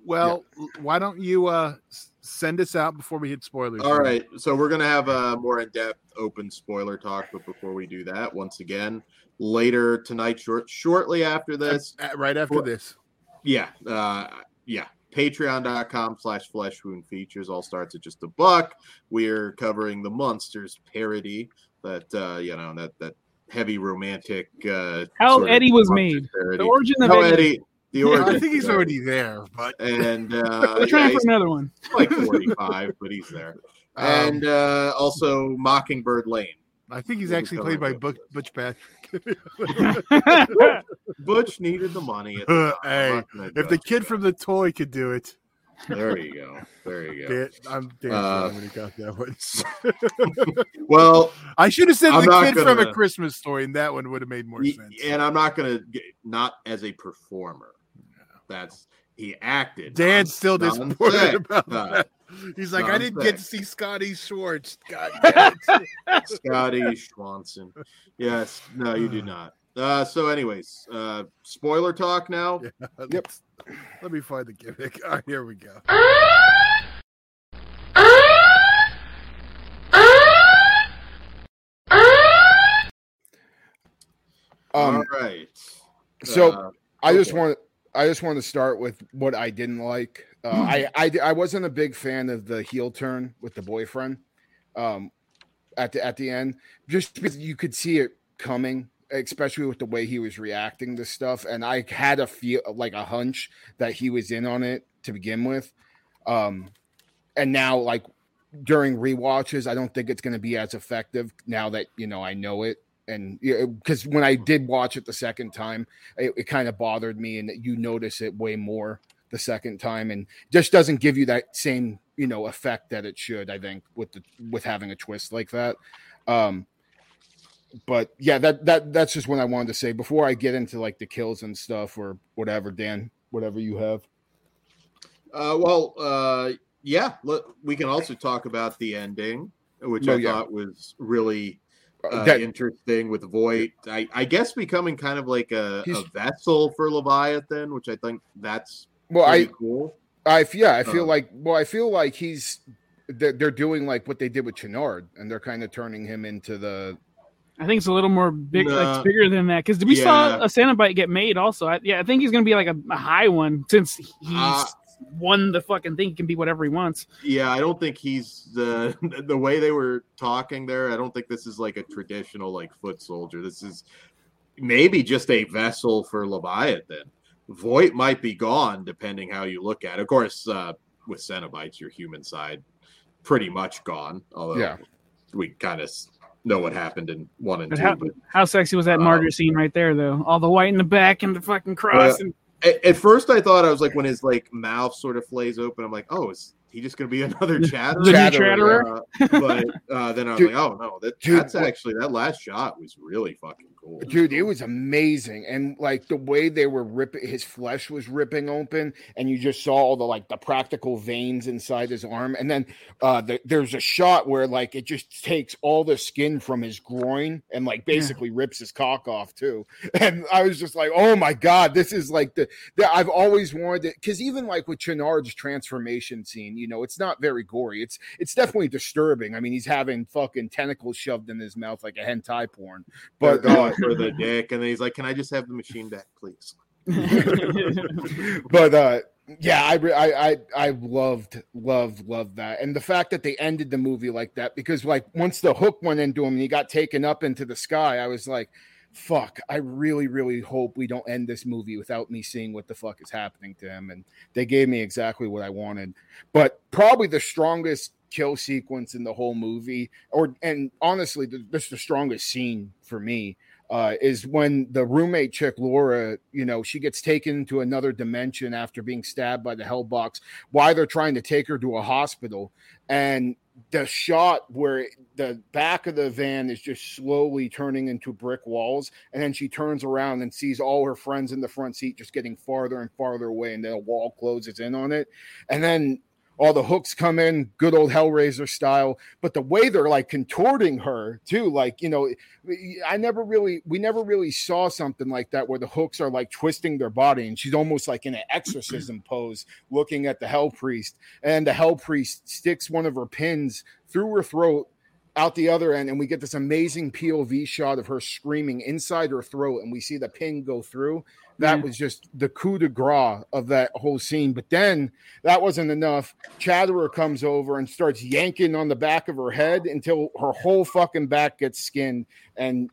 Well, why don't you uh s- send us out before we hit spoilers? All right, so we're gonna have a more in-depth open spoiler talk, but before we do that, once again, later tonight, short shortly after this, Uh, right after Well- this. yeah, uh, yeah, patreon.com slash flesh wound features all starts at just a buck. We're covering the Munsters parody that uh, you know that that heavy romantic uh, How Eddie was made. parody. The origin of How Eddie. Eddie, the origin. I think he's already there, but and uh, We're trying yeah, for another one. like 45, but he's there. um, And uh, also Mockingbird Lane. I think he's we'll actually played by Butch, both Butch Patrick. Butch needed the money. At the time. Hey, not gonna if the kid from the toy could do it, there you go, there you go. Dan, I'm damn Uh, sure when he got that one. Well, I should have said I'm the not kid from a Christmas story, and that one would have made more y- sense. and I'm not gonna get not as a performer. That's he acted. Dan's on- still on disappointed about Uh, that. He's like, I didn't get to see Scotty Schwartz. God. Scotty Schwanson. Yes, no, you do not. Uh, so, anyways, uh, spoiler talk now. Yep. Let me find the gimmick. All right, here we go. Um, All right. so Uh, I go just for want I just want to start with what I didn't like. Uh, I, I I wasn't a big fan of the heel turn with the boyfriend um, at the at the end, just because you could see it coming, especially with the way he was reacting to stuff, and I had a feel like a hunch that he was in on it to begin with. Um, and now, like during rewatches, I don't think it's going to be as effective now that you know I know it. And because when I did watch it the second time, it, it kind of bothered me and you notice it way more the second time and just doesn't give you that same you know effect that it should i think with the with having a twist like that um but yeah that that that's just what i wanted to say before i get into like the kills and stuff or whatever dan whatever you have Uh, well, uh, yeah, let, we can also talk about the ending, which Oh, I yeah. thought was really uh, that, interesting with Voight. I, I guess becoming kind of like a, a vessel for Leviathan, which I think that's well i cool. i f- yeah i feel Uh, like well i feel like he's they're, they're doing like what they did with Channard, and they're kind of turning him into the I think it's a little more big, like Nah. it's bigger than that. Because we Yeah. saw a Cenobite get made also. I, yeah, I think he's gonna be like a, a high one since he's Uh, won the fucking thing. He can be whatever he wants. Yeah, I don't think he's the the way they were talking there. I don't think this is like a traditional like foot soldier. This is maybe just a vessel for Leviathan. Voight might be gone depending how you look at it. Of course, uh, with Cenobites, your human side pretty much gone. Although Yeah. we kind of know what happened in one and But two. how, but how sexy was that Um, martyr scene right there, though? All the white in the back and the fucking cross. and at, first, I thought I was like when his like mouth sort of flays open. I'm like, oh, is he just going to be another chatter? The new Chatterer, chatterer. Uh, but uh, then I was Dude- like, oh no, that, dude, that's actually that last shot was really fucking cool, dude. It was amazing, and like the way they were ripping, his flesh was ripping open, and you just saw all the like the practical veins inside his arm, and then uh, the, there's a shot where like it just takes all the skin from his groin and like basically yeah. rips his cock off too, and I was just like, oh my god, this is like the, the I've always wanted it because even like with Channard's transformation scene, you know, it's not very gory. It's it's definitely disturbing. I mean, he's having fucking tentacles shoved in his mouth like a hentai porn. But uh, for the dick, and then he's like, "Can I just have the machine back, please?" but uh yeah I, I i i loved loved loved that and the fact that they ended the movie like that because like once the hook went into him and he got taken up into the sky i was like fuck i really really hope we don't end this movie without me seeing what the fuck is happening to him and they gave me exactly what i wanted. But probably the strongest kill sequence in the whole movie, or and honestly, this the strongest scene for me uh, is when the roommate chick Laura, you know, she gets taken to another dimension after being stabbed by the Hellbox. Why they're trying to take her to a hospital, and the shot where the back of the van is just slowly turning into brick walls, and then she turns around and sees all her friends in the front seat just getting farther and farther away, and then a wall closes in on it, and then all the hooks come in good old hellraiser style. But the way they're like contorting her too like you know i never really we never really saw something like that where the hooks are like twisting their body and she's almost like in an exorcism pose looking at the hell priest. And the hell priest sticks one of her pins through her throat out the other end and we get this amazing pov shot of her screaming inside her throat and we see the pin go through that was just the coup de grace of that whole scene. But then that wasn't enough. Chatterer comes over and starts yanking on the back of her head until her whole fucking back gets skinned and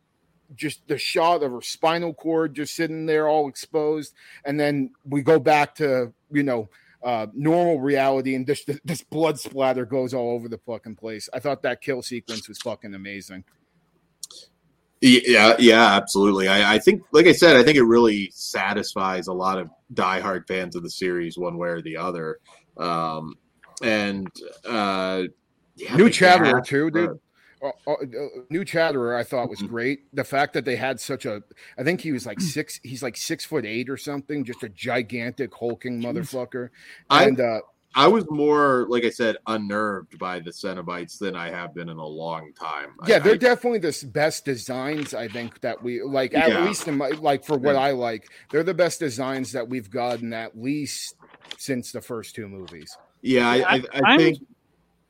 just the shot of her spinal cord just sitting there all exposed. And then we go back to, you know, uh, normal reality and this this blood splatter goes all over the fucking place. I thought that kill sequence was fucking amazing. Yeah, yeah, absolutely. I, I, think, like I said, I think it really satisfies a lot of diehard fans of the series, one way or the other. Um, and uh, yeah, new Chatterer too, dude. Uh, uh, new Chatterer, I thought was mm-hmm. great. The fact that they had such a, I think he was like six, he's like six foot eight or something, just a gigantic hulking motherfucker. And I, uh, I was more, like I said, unnerved by the Cenobites than I have been in a long time. Yeah, I, they're I, definitely the best designs I think that we like. At yeah. least in my like for what yeah. I like, they're the best designs that we've gotten at least since the first two movies. Yeah, I, I think.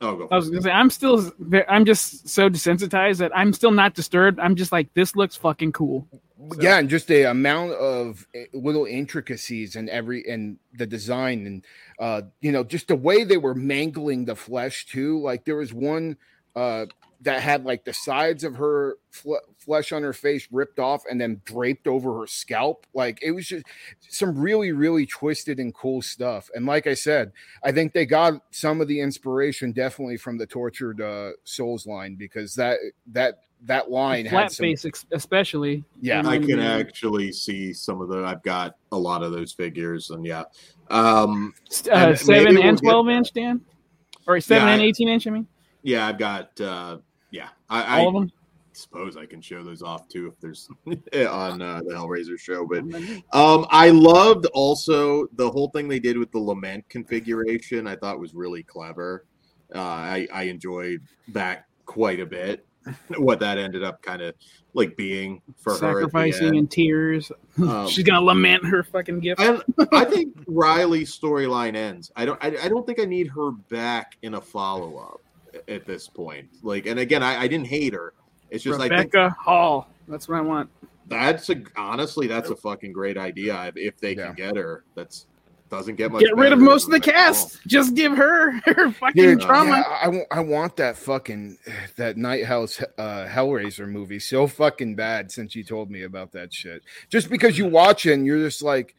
Oh, go. I was gonna say I'm still I'm just so desensitized that I'm still not disturbed. I'm just like this looks fucking cool. So. Yeah, and just the amount of eh, little intricacies and every and the design and uh you know just the way they were mangling the flesh too. Like there was one uh that had like the sides of her fl- flesh on her face ripped off and then draped over her scalp. Like it was just some really, really twisted and cool stuff. And like I said, I think they got some of the inspiration definitely from the tortured uh, souls line because that that that line flat some, face especially. Yeah. I can actually see some of the i've got a lot of those figures and yeah. Um uh, and seven and 12 inch dan? Or seven yeah, and 18 inch i mean? Yeah i've got uh yeah i, All I of them? suppose i can show those off too if there's on uh, the hellraiser show but um i loved also the whole thing they did with the lament configuration i thought was really clever. Uh i i enjoyed that quite a bit what that ended up kind of like being for sacrificing her in tears. Um, She's gonna lament her fucking gift. I, I think Riley's storyline ends. I don't. I, I, don't think I need her back in a follow up at this point. Like, and again, I, I didn't hate her. It's just Rebecca I think, Hall. That's what I want. That's a honestly, that's a fucking great idea. If they yeah. can get her, that's doesn't get much. Get rid of most of the cast. Just give her her fucking Dude, trauma. Yeah, I, I want that fucking that Night House uh, Hellraiser movie so fucking bad since you told me about that shit. Just because you watch it and you're just like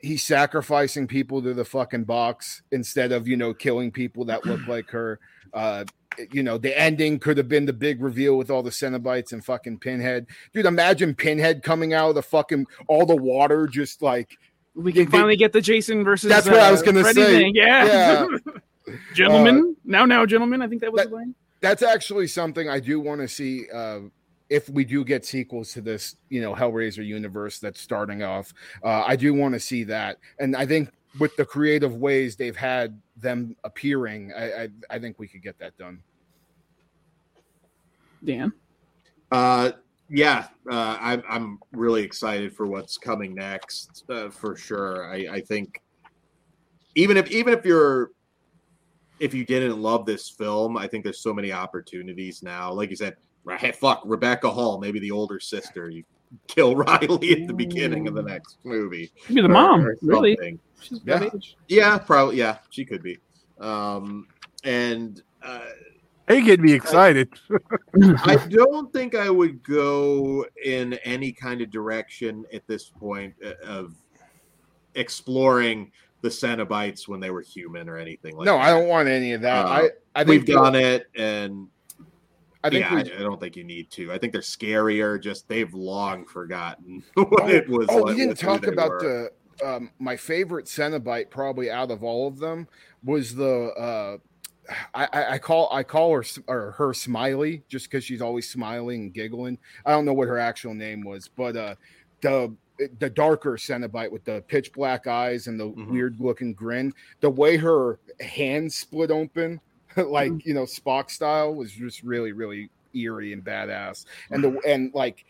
he's sacrificing people to the fucking box instead of you know killing people that look like her. Uh, you know, the ending could have been the big reveal with all the Cenobites and fucking Pinhead. Dude, imagine Pinhead coming out of the fucking all the water just like we can finally get the Jason versus. That's what uh, I was going to say. Thing. Yeah, yeah. gentlemen. Uh, now, now, gentlemen. I think that was that, the line. That's actually something I do want to see uh, if we do get sequels to this, you know, Hellraiser universe that's starting off, uh, I do want to see that. And I think with the creative ways they've had them appearing, I, I, I think we could get that done. Dan. Uh, yeah, uh, I'm I'm really excited for what's coming next uh, for sure. I, I think even if even if you're if you didn't love this film, I think there's so many opportunities now. Like you said, hey, fuck Rebecca Hall, maybe the older sister. You kill Riley at the beginning of the next movie. Maybe the or, mom, or really. She's yeah. yeah, probably. Yeah, she could be. Um, and uh, Hey, get me excited. I, I don't think I would go in any kind of direction at this point uh, of exploring the Cenobites when they were human or anything like no, that. I don't want any of that. Uh, I, I we've done it, and I think yeah, I, I, don't think you need to. I think they're scarier. Just they've long forgotten what oh, it was. Oh, like, we didn't talk about were. the um, my favorite Cenobite probably out of all of them was the uh, I, I, call I call her or her Smiley just because she's always smiling and giggling. I don't know what her actual name was, but uh, the the darker Cenobite with the pitch black eyes and the mm-hmm. weird looking grin, the way her hands split open, like mm-hmm. you know Spock style, was just really really eerie and badass. And the and like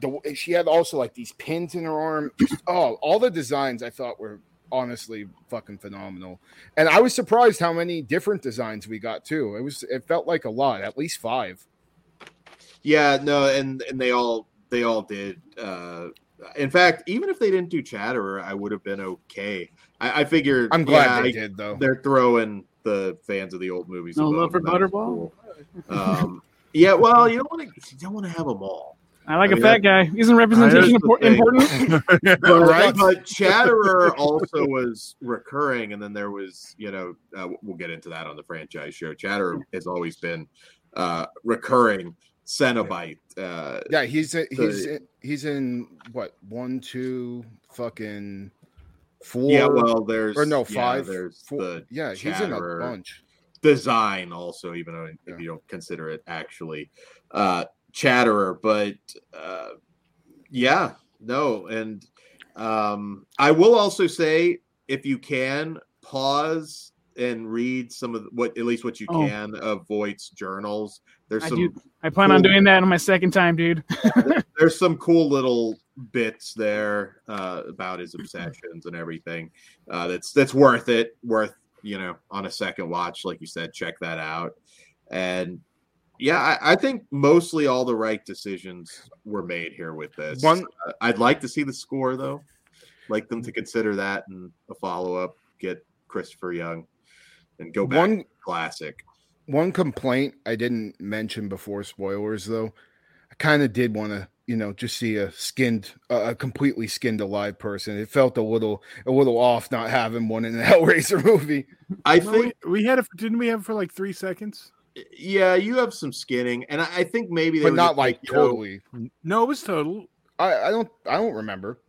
the she had also like these pins in her arm. Just, oh, all the designs I thought were honestly fucking phenomenal. And I was surprised how many different designs we got too. It was it felt like a lot, at least five. Yeah, no, and and they all they all did. Uh in fact, even if they didn't do Chatterer, I would have been okay. I, I figured. I'm glad yeah, they did though. They're throwing the fans of the old movies. No love for Butterball. Cool. Um, yeah, well, you don't want to. You don't want to have them all. I like I mean, a fat guy. Isn't representation important? but, right? but Chatterer also was recurring, and then there was, you know, uh, we'll get into that on the franchise show. Chatterer has always been uh, recurring Cenobite. Uh, yeah, he's a, he's in, he's in what one, two, fucking four. Yeah, well, there's or no five. Yeah, there's four. The yeah, he's in a bunch. Design also, even though yeah. if you don't consider it actually. Uh, chatterer, but uh, yeah, no. And um, I will also say, if you can pause and read some of what, at least what you oh. can of Voight's journals. There's I some. Do. I plan cool, on doing that on my second time, dude. there's some cool little bits there uh, about his obsessions and everything. Uh, that's that's worth it. Worth you know on a second watch, like you said, check that out. And yeah, I, I, think mostly all the right decisions were made here with this. One, uh, I'd like to see the score though. Like them to consider that and a follow up. Get Christopher Young and go back one classic. One complaint I didn't mention before spoilers though. I kind of did want to, you know, just see a skinned, uh, a completely skinned alive person. It felt a little, a little off not having one in the Hellraiser movie. I think we, we had it. Didn't we have it for like three seconds? Yeah, you have some skinning, and I, think maybe, they but not like totally. Know, no, it was total. I, I don't, I don't remember.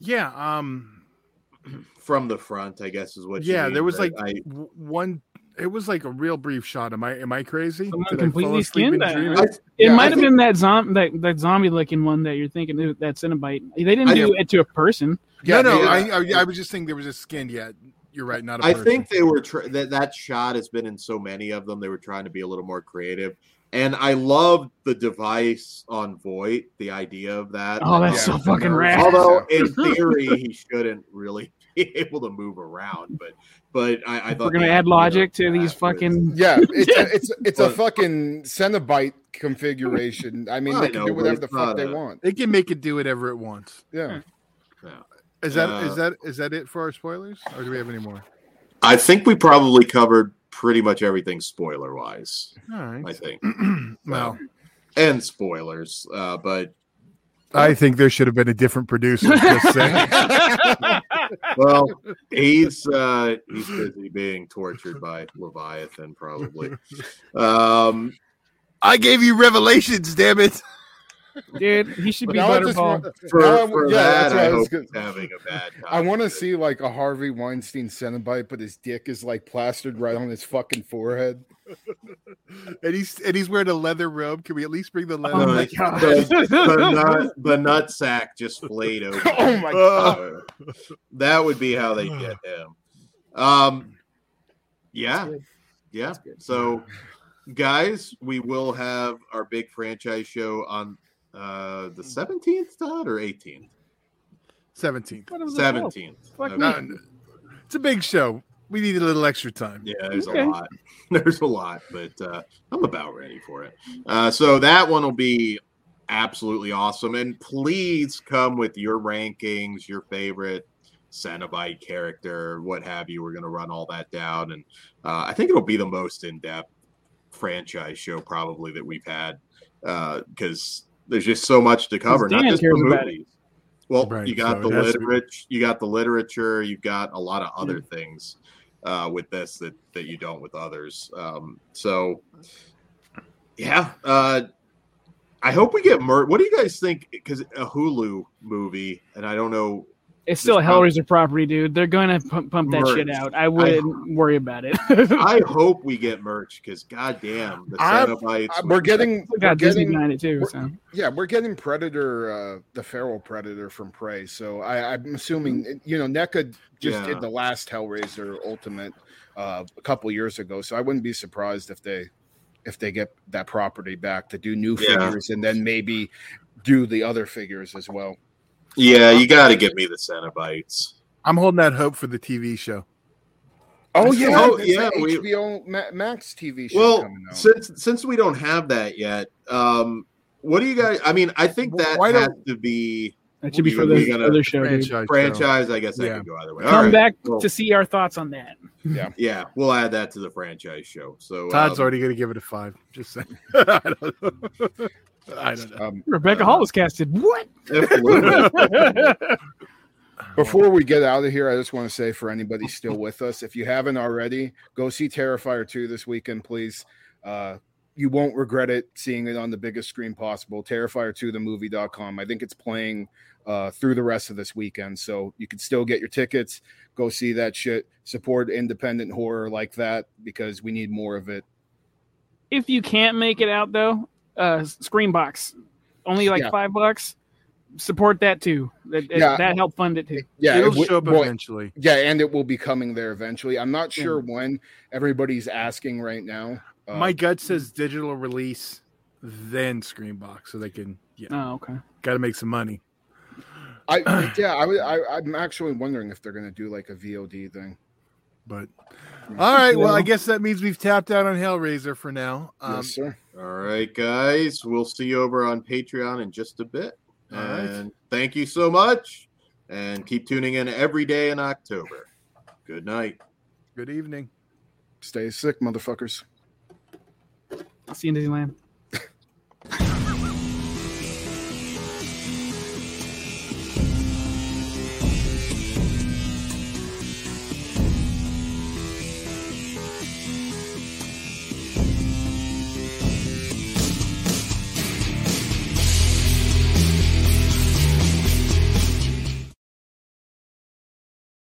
Yeah, um, from the front, I guess is what. Yeah, mean, there was like I, one. It was like a real brief shot. Am I am I crazy? Someone completely skinned that. I, it yeah, might I have think, been that zombie that, that zombie looking one that you're thinking that Cenobite. They didn't I, do it to a person. Yeah, no, no. I, I, I was just thinking there was a skin yet you're right. Not. I think they were tr- that that shot has been in so many of them. They were trying to be a little more creative, and I love the device on Voight. The idea of that. Oh, that's yeah. so fucking rad. Although in theory he shouldn't really be able to move around, but but I, I thought we're gonna add logic to these fucking. Was... Yeah, it's a, it's it's a fucking Cenobite configuration. I mean, they can do whatever the fuck they want. They can make it do whatever it wants. Yeah. yeah. Is that uh, is that is that it for our spoilers, or do we have any more? I think we probably covered pretty much everything spoiler wise. All right. I think. well, and spoilers, uh, but I think there should have been a different producer. well, he's uh, he's busy being tortured by Leviathan, probably. Um, I gave you revelations, damn it. Dude. He should be now I just Butterball. want- For, for yeah, that's what I I was gonna- having a bad time. I want to see like a Harvey Weinstein Cenobite, but his dick is like plastered right on his fucking forehead. and he's and he's wearing a leather robe. Can we at least bring the leather? Oh my the, God. the, the nut, the nut sack just flayed over. Oh my Uh, that would be how they get him. Um, yeah, yeah. So, guys, we will have our big franchise show on uh the seventeenth, Todd, or eighteenth? Seventeenth. What was the hell? Seventeenth. Fuck No, no, it's a big show. We need a little extra time. Yeah, there's Okay. a lot. There's a lot, but uh, I'm about ready for it. Uh, so that one will be absolutely awesome. And please come with your rankings, your favorite Cenobite character, what have you. We're going to run all that down. And uh, I think it'll be the most in depth franchise show probably that we've had Uh because there's just so much to cover. Not just the movies. Well, Right, you got so the it to literature, you got the literature, you've got a lot of other things uh, with this that that you don't with others. Um, so, yeah, uh, I hope we get mer. What do you guys think? Because a Hulu movie, and I don't know. It's still a Just Hellraiser property, dude. They're gonna pump, pump that shit out. I wouldn't worry about it. I hope we get merch because goddamn the I'm- Cenobites. Uh, we're getting, We we're got Disney getting, behind it too. we're- So yeah, we're getting Predator, uh, the feral Predator from Prey. So I, I'm assuming, you know, NECA just Yeah. did the last Hellraiser Ultimate uh, a couple years ago. So I wouldn't be surprised if they, if they get that property back to do new Yeah. figures and then maybe do the other figures as well. Yeah, you got to give me the Cenobites. I'm holding that hope for the TV show. Oh I yeah, saw- there's yeah, the we- HBO Max TV show Well, coming out. since since we don't have that yet, um, what do you guys? I mean, I think that Why has to be that should be for the gotta- other show, dude. Franchise. show. franchise. I guess that Yeah. could go either way. Come All right, back cool. to see our thoughts on that. Yeah, yeah, we'll add that to the franchise show. So Todd's um, already going to give it a five. Just saying. I don't know. I don't know. Um, Rebecca Uh, Hall was casted. What? Before we get out of here, I just want to say for anybody still with us, if you haven't already, go see Terrifier 2 this weekend, please. Uh, you won't regret it seeing it on the biggest screen possible. Terrifier2themovie.com. I think it's playing uh, through the rest of this weekend. So you can still get your tickets. Go see that shit. Support independent horror like that because we need more of it. if you can't make it out though, uh Screambox, only like Yeah. five bucks. Support that too. That that, Yeah. that helped fund it too. Yeah, It'll it w- show up well, eventually. yeah, and it will be coming there eventually. I'm not sure when. Everybody's asking right now. Uh, My gut says digital release, then Screambox, so they can yeah, Oh, okay. got to make some money. I yeah, I, I I'm actually wondering if they're gonna do like a VOD thing. But all right, well, I guess that means we've tapped out on Hellraiser for now. Um, yes, sir. All right, guys. We'll see you over on Patreon in just a bit. All right. And thank you so much. And keep tuning in every day in October. Good night. Good evening. Stay sick, motherfuckers. I'll see you in Disneyland.